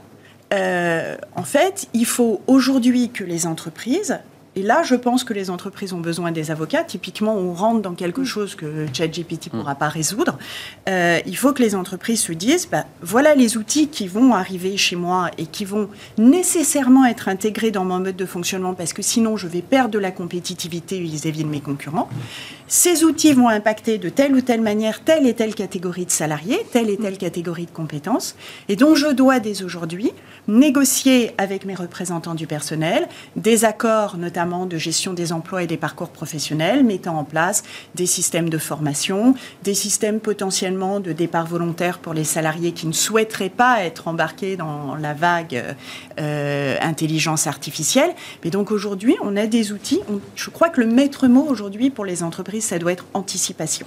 euh, en fait, il faut aujourd'hui que les entreprises et là, je pense que les entreprises ont besoin des avocats. Typiquement, on rentre dans quelque mm. chose que ChatGPT ne mm. pourra pas résoudre. Euh, il faut que les entreprises se disent, bah, voilà les outils qui vont arriver chez moi et qui vont nécessairement être intégrés dans mon mode de fonctionnement parce que sinon, je vais perdre de la compétitivité vis-à-vis de mes concurrents. Ces outils vont impacter de telle ou telle manière telle et telle catégorie de salariés, telle et telle catégorie de compétences. Et donc, je dois dès aujourd'hui négocier avec mes représentants du personnel des accords, notamment de gestion des emplois et des parcours professionnels, mettant en place des systèmes de formation, des systèmes potentiellement de départ volontaire pour les salariés qui ne souhaiteraient pas être embarqués dans la vague euh, intelligence artificielle. Mais donc aujourd'hui, on a des outils. je crois que le maître mot aujourd'hui pour les entreprises, ça doit être anticipation.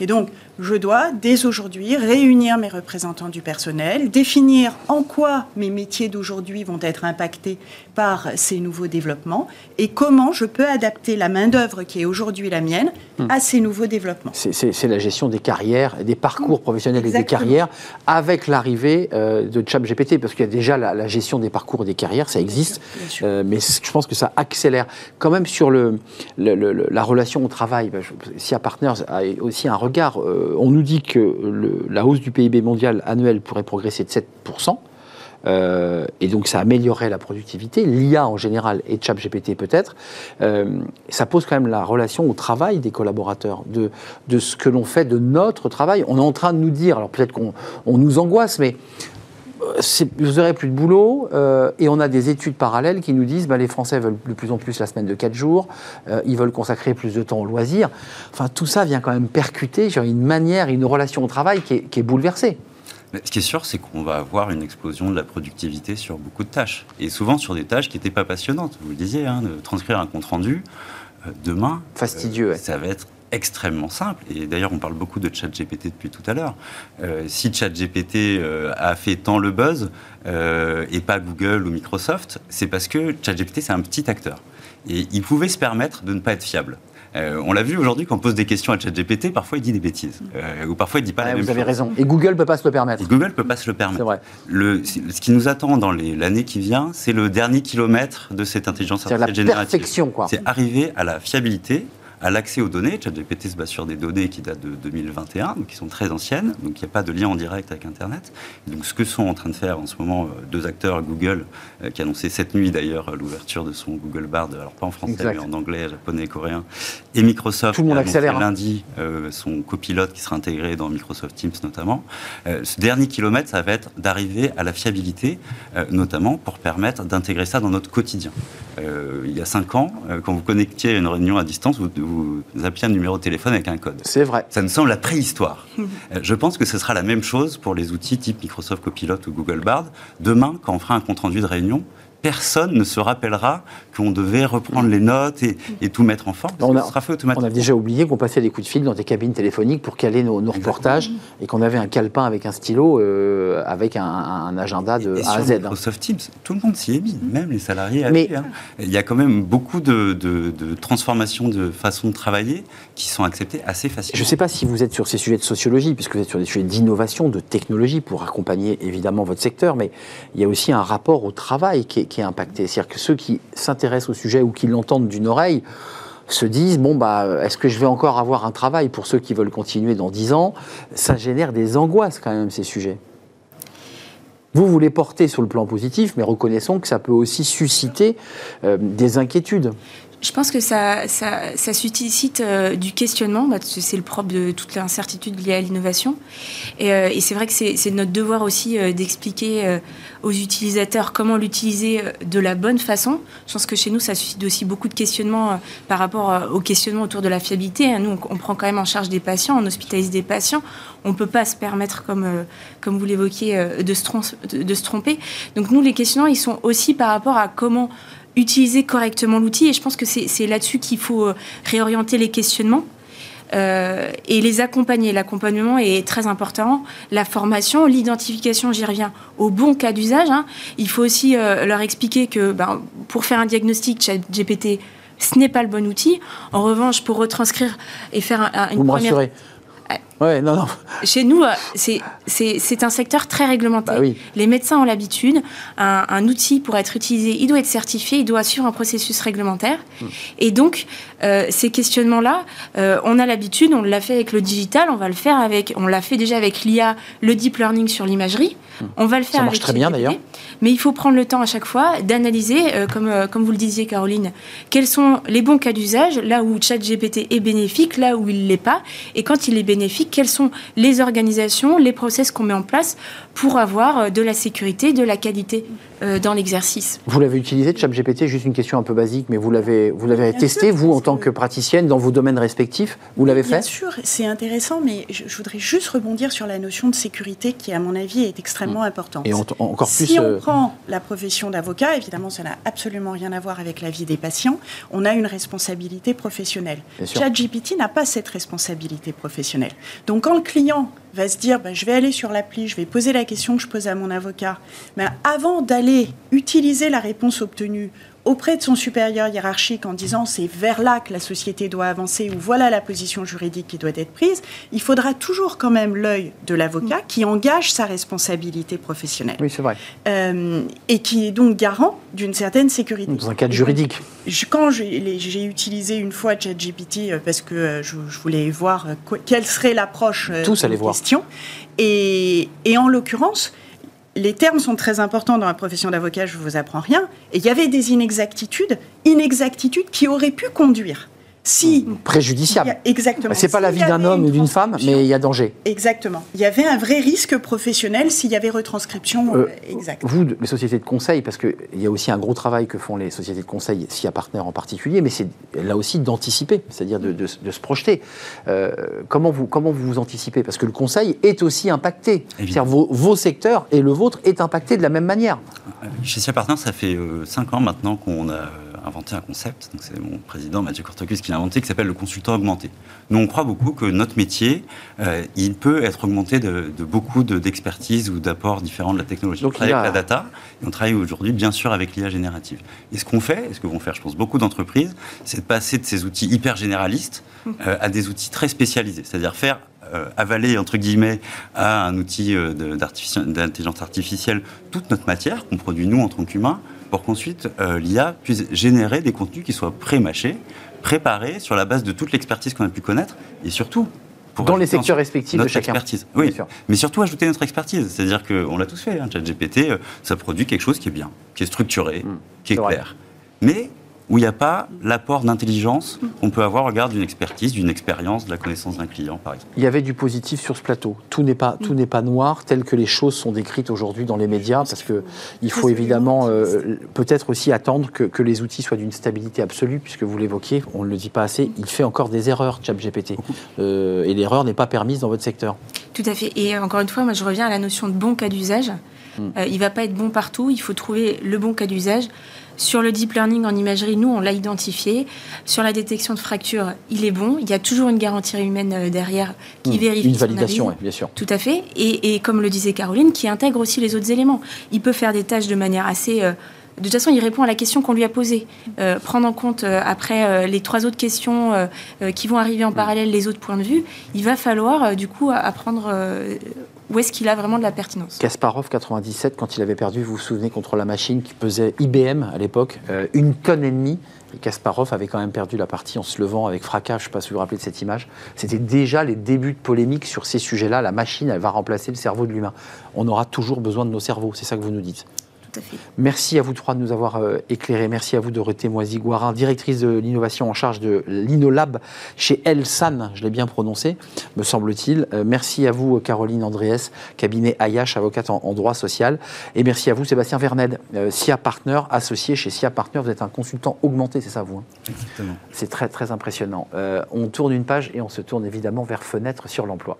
Et donc, je dois dès aujourd'hui réunir mes représentants du personnel, définir en quoi mes métiers d'aujourd'hui vont être impactés par ces nouveaux développements et comment je peux adapter la main-d'œuvre qui est aujourd'hui la mienne hmm. à ces nouveaux développements. C'est la gestion des carrières, des parcours professionnels et des carrières avec l'arrivée euh, de ChatGPT, parce qu'il y a déjà la, gestion des parcours et des carrières, ça existe, euh, mais je pense que ça accélère. Quand même sur le, la relation au travail, bah, SIA Partners a aussi un regard. Euh, on nous dit que la hausse du PIB mondial annuel pourrait progresser de 7%. Euh, et donc ça améliorerait la productivité, l'IA en général et ChatGPT peut-être, euh, ça pose quand même la relation au travail des collaborateurs, de, de ce que l'on fait de notre travail. On est en train de nous dire, alors peut-être qu'on nous angoisse, mais vous n'aurez plus de boulot euh, et on a des études parallèles qui nous disent bah, les Français veulent de plus en plus la semaine de 4 jours, euh, ils veulent consacrer plus de temps au loisir. Enfin, tout ça vient quand même percuter une manière, une relation au travail qui est, bouleversée. ce qui est sûr, c'est qu'on va avoir une explosion de la productivité sur beaucoup de tâches. Et souvent sur des tâches qui n'étaient pas passionnantes. Vous le disiez, hein, de transcrire un compte-rendu, euh, demain, fastidieux. Ça va être extrêmement simple. Et d'ailleurs, on parle beaucoup de ChatGPT depuis tout à l'heure. Euh, si ChatGPT euh, a fait tant le buzz euh, et pas Google ou Microsoft, c'est parce que ChatGPT, c'est un petit acteur. Et il pouvait se permettre de ne pas être fiable. on l'a vu aujourd'hui quand on pose des questions à ChatGPT, parfois il dit des bêtises. ou parfois il dit pas la même Vous avez raison. Et Google ne peut pas se le permettre. Et Google ne peut pas se le permettre. C'est vrai. Le, ce qui nous attend dans l'année qui vient, c'est le dernier kilomètre de cette intelligence artificielle générative. C'est la perfection, quoi. C'est arriver à la fiabilité, à l'accès aux données. ChatGPT se base sur des données qui datent de 2021, donc qui sont très anciennes, donc il n'y a pas de lien en direct avec Internet. donc ce que sont en train de faire en ce moment euh, deux acteurs, Google, euh, qui a annoncé cette nuit d'ailleurs l'ouverture de son Google Bard, alors pas en français, mais en anglais, japonais, coréen, et Microsoft, Tout le monde accélère, hein. lundi euh, son copilote qui sera intégré dans Microsoft Teams notamment. ce dernier kilomètre, ça va être d'arriver à la fiabilité, notamment pour permettre d'intégrer ça dans notre quotidien. il y a cinq ans, quand vous connectiez à une réunion à distance, vous, vous vous appuyez un numéro de téléphone avec un code. C'est vrai. Ça nous semble la préhistoire. Euh, je pense que ce sera la même chose pour les outils type Microsoft Copilot ou Google Bard. Demain, quand on fera un compte rendu de réunion, personne ne se rappellera qu'on devait reprendre les notes et, tout mettre en forme. On a, sera fait automatiquement. On a déjà oublié qu'on passait des coups de fil dans des cabines téléphoniques pour caler nos, reportages et qu'on avait un calepin avec un stylo, euh, avec un, agenda de A à Z. Hein. Microsoft Teams, tout le monde s'y est mis, même les salariés. Mais, hein. Il y a quand même beaucoup de, transformations de façon de travailler qui sont acceptées assez facilement. Je ne sais pas si vous êtes sur ces sujets de sociologie, puisque vous êtes sur des sujets d'innovation, de technologie pour accompagner évidemment votre secteur, mais il y a aussi un rapport au travail qui est qui est impacté. C'est-à-dire que ceux qui s'intéressent au sujet ou qui l'entendent d'une oreille se disent bon bah est-ce que je vais encore avoir un travail pour ceux qui veulent continuer dans 10 ans? Ça génère des angoisses quand même ces sujets. Vous, les portez sur le plan positif, mais reconnaissons que ça peut aussi susciter euh, des inquiétudes. Je pense que ça, ça, suscite euh, du questionnement, bah, c'est le propre de toute l'incertitude liée à l'innovation. Et, euh, c'est vrai que c'est notre devoir aussi euh, d'expliquer aux utilisateurs comment l'utiliser de la bonne façon. Je pense que chez nous, ça suscite aussi beaucoup de questionnements par rapport aux questionnements autour de la fiabilité. Hein. Nous, on, prend quand même en charge des patients, on hospitalise des patients. On ne peut pas se permettre, comme, comme vous l'évoquiez, de, se de se tromper. Donc nous, les questionnements, ils sont aussi par rapport à comment utiliser correctement l'outil. Et je pense que c'est là-dessus qu'il faut euh, réorienter les questionnements. Euh, et les accompagner. L'accompagnement est très important. La formation, l'identification, j'y reviens, au bon cas d'usage. Hein. Il faut aussi euh, leur expliquer que ben, pour faire un diagnostic GPT, ce n'est pas le bon outil. En revanche, pour retranscrire et faire un, une Vous première... Me Ouais, non, non. Chez nous, euh, c'est un secteur très réglementé. Bah oui. Les médecins ont l'habitude. Un, outil, pour être utilisé, il doit être certifié, il doit suivre un processus réglementaire. Hmm. Et donc, euh, ces questionnements-là, euh, on a l'habitude, on l'a fait avec le digital, on va le faire avec, on l'a fait déjà avec l'IA, le deep learning sur l'imagerie. Hmm. On va le faire Ça marche très bien d'ailleurs. Mais il faut prendre le temps à chaque fois d'analyser, comme, comme vous le disiez, Caroline, quels sont les bons cas d'usage, là où ChatGPT est bénéfique, là où il ne l'est pas. Et quand il est bénéfique, quelles sont les organisations, les process qu'on met en place pour avoir de la sécurité, de la qualité dans l'exercice. Vous l'avez utilisé, ChatGPT, juste une question un peu basique, mais vous l'avez, vous l'avez testé, vous, en tant que praticienne, dans vos domaines respectifs Vous l'avez fait? Bien sûr, c'est intéressant, mais je, voudrais juste rebondir sur la notion de sécurité qui, à mon avis, est extrêmement mm. importante. Et encore plus. Si on prend la profession d'avocat, évidemment, ça n'a absolument rien à voir avec la vie des patients, on a une responsabilité professionnelle. ChatGPT n'a pas cette responsabilité professionnelle. Donc, quand le client va se dire, ben, je vais aller sur l'appli, je vais poser la question que je pose à mon avocat, mais avant d'aller utiliser la réponse obtenue auprès de son supérieur hiérarchique en disant c'est vers là que la société doit avancer ou voilà la position juridique qui doit être prise, il faudra toujours quand même l'œil de l'avocat qui engage sa responsabilité professionnelle. Oui, c'est vrai. Euh, et qui est donc garant d'une certaine sécurité. Dans un cadre juridique. quand j'ai utilisé une fois ChatGPT euh, parce que euh, je, voulais voir quelle serait l'approche de la question, et, et en l'occurrence, les termes sont très importants dans la profession d'avocat, je ne vous apprends rien. Et il y avait des inexactitudes, inexactitudes qui auraient pu conduire si préjudiciable. exactement. C'est pas la vie d'un homme ou d'une femme, mais il y a danger. Exactement. Il y avait un vrai risque professionnel s'il y avait retranscription euh, euh, exacte. Vous, les sociétés de conseil, parce qu'il y a aussi un gros travail que font les sociétés de conseil, SIA Partner en particulier, mais c'est là aussi d'anticiper, c'est-à-dire de, se projeter. Euh, comment, vous, comment vous vous anticipez? Parce que le conseil est aussi impacté. C'est-à-dire vos, vos, secteurs et le vôtre est impacté de la même manière. Chez SIA Partner, ça fait 5 ans maintenant qu'on a inventé un concept, donc c'est mon président Mathieu Cortocus qui l'a inventé, qui s'appelle le consultant augmenté. Nous, on croit beaucoup que notre métier, euh, il peut être augmenté de, beaucoup d'expertise ou d'apports différents de la technologie. Donc, on travaille avec la data, et on travaille aujourd'hui, bien sûr, avec l'IA générative. Et ce qu'on fait, et ce que vont faire, je pense, beaucoup d'entreprises, c'est de passer de ces outils hyper généralistes euh, à des outils très spécialisés, c'est-à-dire faire euh, avaler, entre guillemets, à un outil d'intelligence artificielle toute notre matière qu'on produit nous en tant qu'humains, pour qu'ensuite euh, l'IA puisse générer des contenus qui soient pré-mâchés, préparés sur la base de toute l'expertise qu'on a pu connaître et surtout pour dans les secteurs respectifs de chacun. Expertise. Oui, mais surtout ajouter notre expertise. C'est-à-dire qu'on l'a tous fait. Hein, ChatGPT, euh, ça produit quelque chose qui est bien, qui est structuré, mmh. qui est, clair. Mais où il n'y a pas l'apport d'intelligence qu'on peut avoir au regard d'une expertise, d'une expérience, de la connaissance d'un client, par exemple. Il y avait du positif sur ce plateau. Tout n'est pas, tout n'est pas noir tel que les choses sont décrites aujourd'hui dans les médias, parce que il faut évidemment euh, peut-être aussi attendre que, que, les outils soient d'une stabilité absolue, puisque vous l'évoquiez, on ne le dit pas assez, il fait encore des erreurs, ChatGPT. Euh, et l'erreur n'est pas permise dans votre secteur. Tout à fait. Et encore une fois, moi je reviens à la notion de bon cas d'usage. Hmm. Euh, il ne va pas être bon partout, il faut trouver le bon cas d'usage. Sur le deep learning en imagerie, nous, on l'a identifié. Sur la détection de fractures, il est bon. Il y a toujours une garantie humaine euh, derrière qui hmm. vérifie. Une validation, bien sûr. Tout à fait. Et, comme le disait Caroline, qui intègre aussi les autres éléments. Il peut faire des tâches de manière assez. Euh, de toute façon, il répond à la question qu'on lui a posée. Euh, prendre en compte après les trois autres questions qui vont arriver en hmm. parallèle, les autres points de vue, il va falloir du coup apprendre où est-ce qu'il a vraiment de la pertinence Kasparov, 97, quand il avait perdu, vous vous souvenez, contre la machine qui pesait IBM à l'époque, euh, une tonne et demie. Kasparov avait quand même perdu la partie en se levant avec fracas. Je ne sais pas si vous vous rappelez de cette image. C'était déjà les débuts de polémique sur ces sujets-là. La machine, elle va remplacer le cerveau de l'humain. On aura toujours besoin de nos cerveaux, c'est ça que vous nous dites Merci à vous trois de nous avoir euh, éclairés. Merci à vous, Dorothée Moisy-Guarin, directrice de l'innovation en charge de l'InnoLab chez Elsan, je l'ai bien prononcé, me semble-t-il. Euh, merci à vous, Caroline Andrés, cabinet Ayash, avocate en, droit social. Et merci à vous, Sébastien Verned, euh, SIA Partner, associé chez SIA Partner. Vous êtes un consultant augmenté, c'est ça, vous hein? Exactement. C'est très, très impressionnant. on tourne une page et on se tourne évidemment vers Fenêtre sur l'emploi.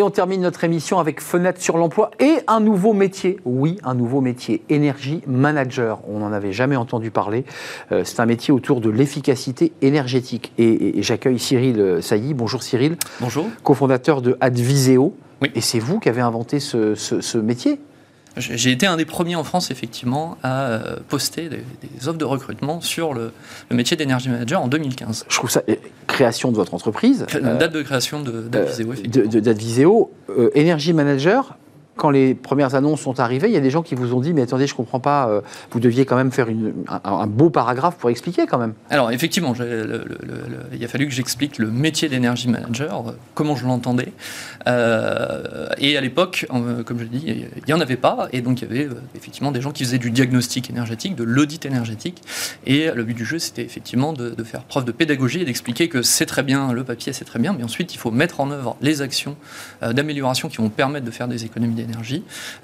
Et on termine notre émission avec Fenêtre sur l'emploi et un nouveau métier. Oui, un nouveau métier, énergie manager. On n'en avait jamais entendu parler. Euh, c'est un métier autour de l'efficacité énergétique. Et, j'accueille Cyril Sailly. Bonjour Cyril. Bonjour. Cofondateur de Adviseo. Oui. Et c'est vous qui avez inventé ce métier j'ai été un des premiers en France, effectivement, à euh, poster des, offres de recrutement sur le, métier d'énergie manager en 2015. Je trouve ça. Création de votre entreprise. Date de création d'Adviseo, effectivement. D'Adviseo. Énergie manager, quand les premières annonces sont arrivées, il y a des gens qui vous ont dit, mais attendez, je ne comprends pas, euh, vous deviez quand même faire un, beau paragraphe pour expliquer quand même. Alors effectivement, il a fallu que j'explique le métier d'énergie manager, euh, comment je l'entendais. Euh, et à l'époque, comme je l'ai dit, il n'y en avait pas, et donc il y avait effectivement des gens qui faisaient du diagnostic énergétique, de l'audit énergétique. Et le but du jeu, c'était effectivement de, de, faire preuve de pédagogie et d'expliquer que c'est très bien, le papier c'est très bien, mais ensuite il faut mettre en œuvre les actions d'amélioration qui vont permettre de faire des économies d'énergie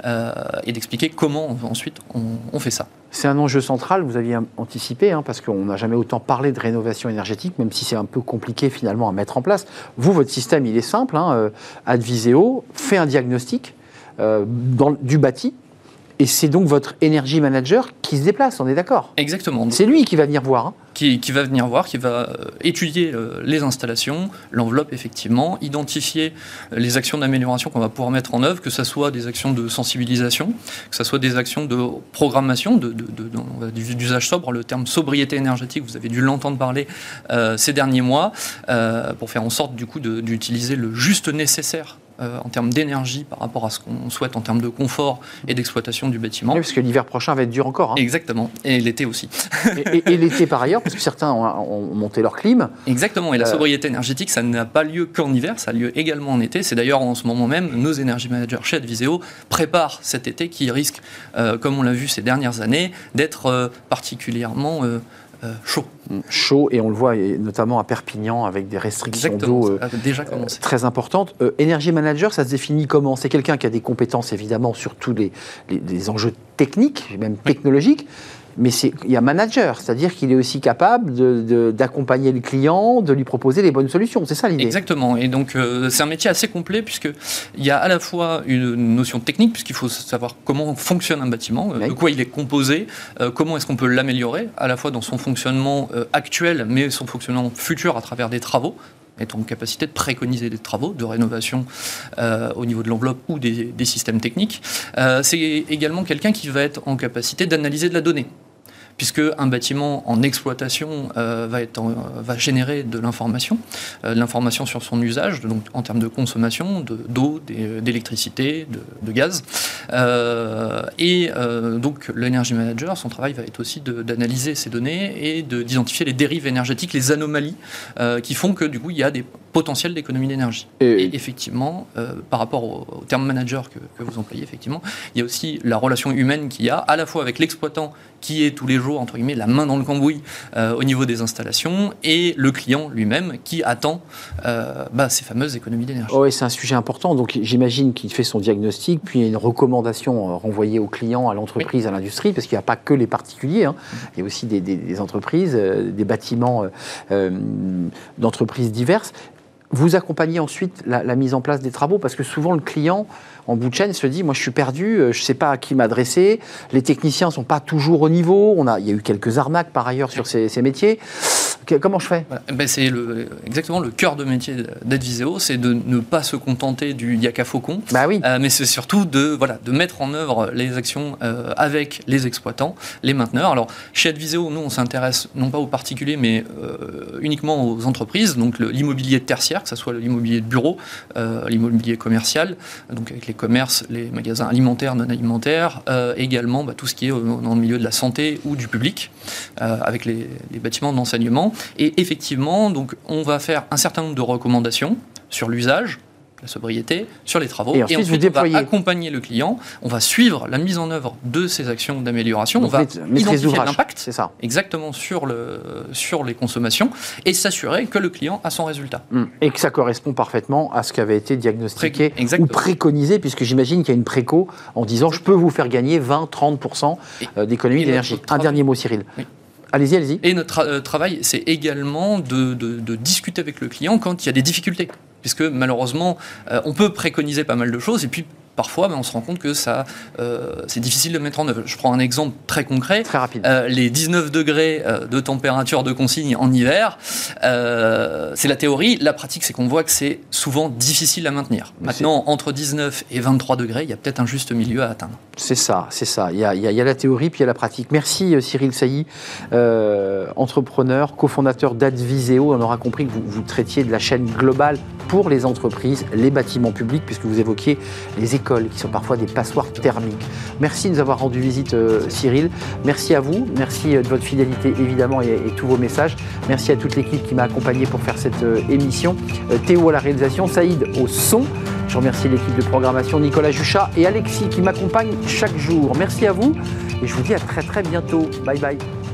euh, et d'expliquer comment ensuite on, fait ça. C'est un enjeu central, vous aviez anticipé, hein, parce qu'on n'a jamais autant parlé de rénovation énergétique, même si c'est un peu compliqué finalement à mettre en place. Vous, votre système, il est simple. Hein, euh, fait un diagnostic euh, du bâti, et c'est donc votre energy manager qui se déplace, on est d'accord Exactement. C'est lui qui va venir voir. Hein. Qui, va venir voir, qui va euh, étudier euh, les installations, l'enveloppe effectivement, identifier euh, les actions d'amélioration qu'on va pouvoir mettre en œuvre, que ce soit des actions de sensibilisation, que ce soit des actions de programmation, d'usage sobre. Le terme sobriété énergétique, vous avez dû l'entendre parler ces derniers mois, pour faire en sorte du coup d'utiliser le juste nécessaire euh, en termes d'énergie par rapport à ce qu'on souhaite en termes de confort et d'exploitation du bâtiment. Oui, parce que l'hiver prochain va être dur encore. Hein. Exactement, et l'été aussi. et, l'été par ailleurs, parce que certains ont, monté leur clim. Exactement, et la euh, sobriété énergétique, ça n'a pas lieu qu'en hiver, ça a lieu également en été. C'est d'ailleurs en ce moment même, nos énergie managers chez Adviseo préparent cet été qui risque, euh, comme on l'a vu ces dernières années, d'être particulièrement chaud. Chaud, et on le voit notamment à Perpignan avec des restrictions d'eau euh, euh, très importantes. Energy Manager, ça se définit comment? C'est quelqu'un qui a des compétences évidemment sur tous les, les enjeux techniques, même technologiques, mais il y a manager, c'est-à-dire qu'il est aussi capable d'accompagner le client, de lui proposer les bonnes solutions. C'est ça l'idée. Exactement. Et donc, euh, c'est un métier assez complet, puisqu'il y a à la fois une notion technique, puisqu'il faut savoir comment fonctionne un bâtiment, euh, de quoi il est composé, euh, comment est-ce qu'on peut l'améliorer, à la fois dans son fonctionnement actuel, mais son fonctionnement futur à travers des travaux être en capacité de préconiser des travaux de rénovation au niveau de l'enveloppe ou des, des, systèmes techniques. c'est également quelqu'un qui va être en capacité d'analyser de la donnée puisque un bâtiment en exploitation euh, va, être va générer de l'information, euh, de l'information sur son usage, donc en termes de consommation, d'eau, d'électricité, de, gaz. Euh, et donc l'Energy Manager, son travail va être aussi d'analyser ces données et d'identifier les dérives énergétiques, les anomalies qui font que du coup il y a des potentiels d'économie d'énergie. Et, effectivement, par rapport au, terme manager que, que, vous employez, effectivement, il y a aussi la relation humaine qu'il y a à la fois avec l'exploitant qui est tous les jours, entre guillemets, la main dans le cambouis euh, au niveau des installations, et le client lui-même qui attend euh, bah, ces fameuses économies d'énergie. oui, c'est un sujet important. Donc j'imagine qu'il fait son diagnostic, puis il y a une recommandation euh, renvoyée au client, à l'entreprise, à l'industrie, parce qu'il n'y a pas que les particuliers, hein. il y a aussi des, entreprises, des bâtiments d'entreprises diverses. Vous accompagnez ensuite la, mise en place des travaux, parce que souvent le client en bout de chaîne se dit moi je suis perdu, euh, je ne sais pas à qui m'adresser, les techniciens ne sont pas toujours au niveau, on a, il y a eu quelques arnaques par ailleurs sur ces, métiers. Comment je fais ben C'est le, exactement le cœur de métier d'Adviseo, c'est de ne pas se contenter du yaka faucon, bah oui. Euh, mais c'est surtout de, voilà, de mettre en œuvre les actions euh, avec les exploitants, les mainteneurs. Alors chez Adviseo, nous on s'intéresse non pas aux particuliers, mais uniquement aux entreprises, donc l'immobilier tertiaire, que ce soit l'immobilier de bureau, l'immobilier commercial, donc avec les commerces, les magasins alimentaires, non alimentaires, euh, également bah, tout ce qui est dans le milieu de la santé ou du public, euh, avec les, les bâtiments d'enseignement. Et effectivement, donc, on va faire un certain nombre de recommandations sur l'usage, la sobriété, sur les travaux. Et ensuite, on va accompagner le client, on va suivre la mise en œuvre de ces actions d'amélioration, on va identifier l'impact c'est ça. exactement sur, le, sur les consommations et s'assurer que le client a son résultat. Hum. Et que ça correspond parfaitement à ce qui avait été diagnostiqué ou préconisé, puisque j'imagine qu'il y a une préco en disant je peux vous faire gagner 20-30% euh, d'économie d'énergie. Un dernier mot, Cyril. Allez-y, allez-y. Et notre euh, travail, c'est également de, discuter avec le client quand il y a des difficultés puisque malheureusement, euh, on peut préconiser pas mal de choses, et puis parfois, ben, on se rend compte que ça, euh, c'est difficile de mettre en œuvre. Je prends un exemple très concret. Très rapide. Euh, les 19 degrés euh, de température de consigne en hiver, c'est la théorie. La pratique, c'est qu'on voit que c'est souvent difficile à maintenir. Maintenant, entre 19 et 23 degrés, il y a peut-être un juste milieu à atteindre. C'est ça, c'est ça. Il y, a, il y, a, la théorie, puis il y a la pratique. Merci Cyril Sailly, entrepreneur, cofondateur d'Adviseo. On aura compris que vous, vous traitiez de la chaîne globale pour les entreprises, les bâtiments publics, puisque vous évoquiez les équipes qui sont parfois des passoires thermiques. Merci de nous avoir rendu visite, Cyril. Merci à vous. Merci de votre fidélité, évidemment, et, tous vos messages. Merci à toute l'équipe qui m'a accompagné pour faire cette émission. Théo à la réalisation, Saïd au son. Je remercie l'équipe de programmation, Nicolas Juchat et Alexis qui m'accompagnent chaque jour. Merci à vous et je vous dis à très très bientôt. Bye bye.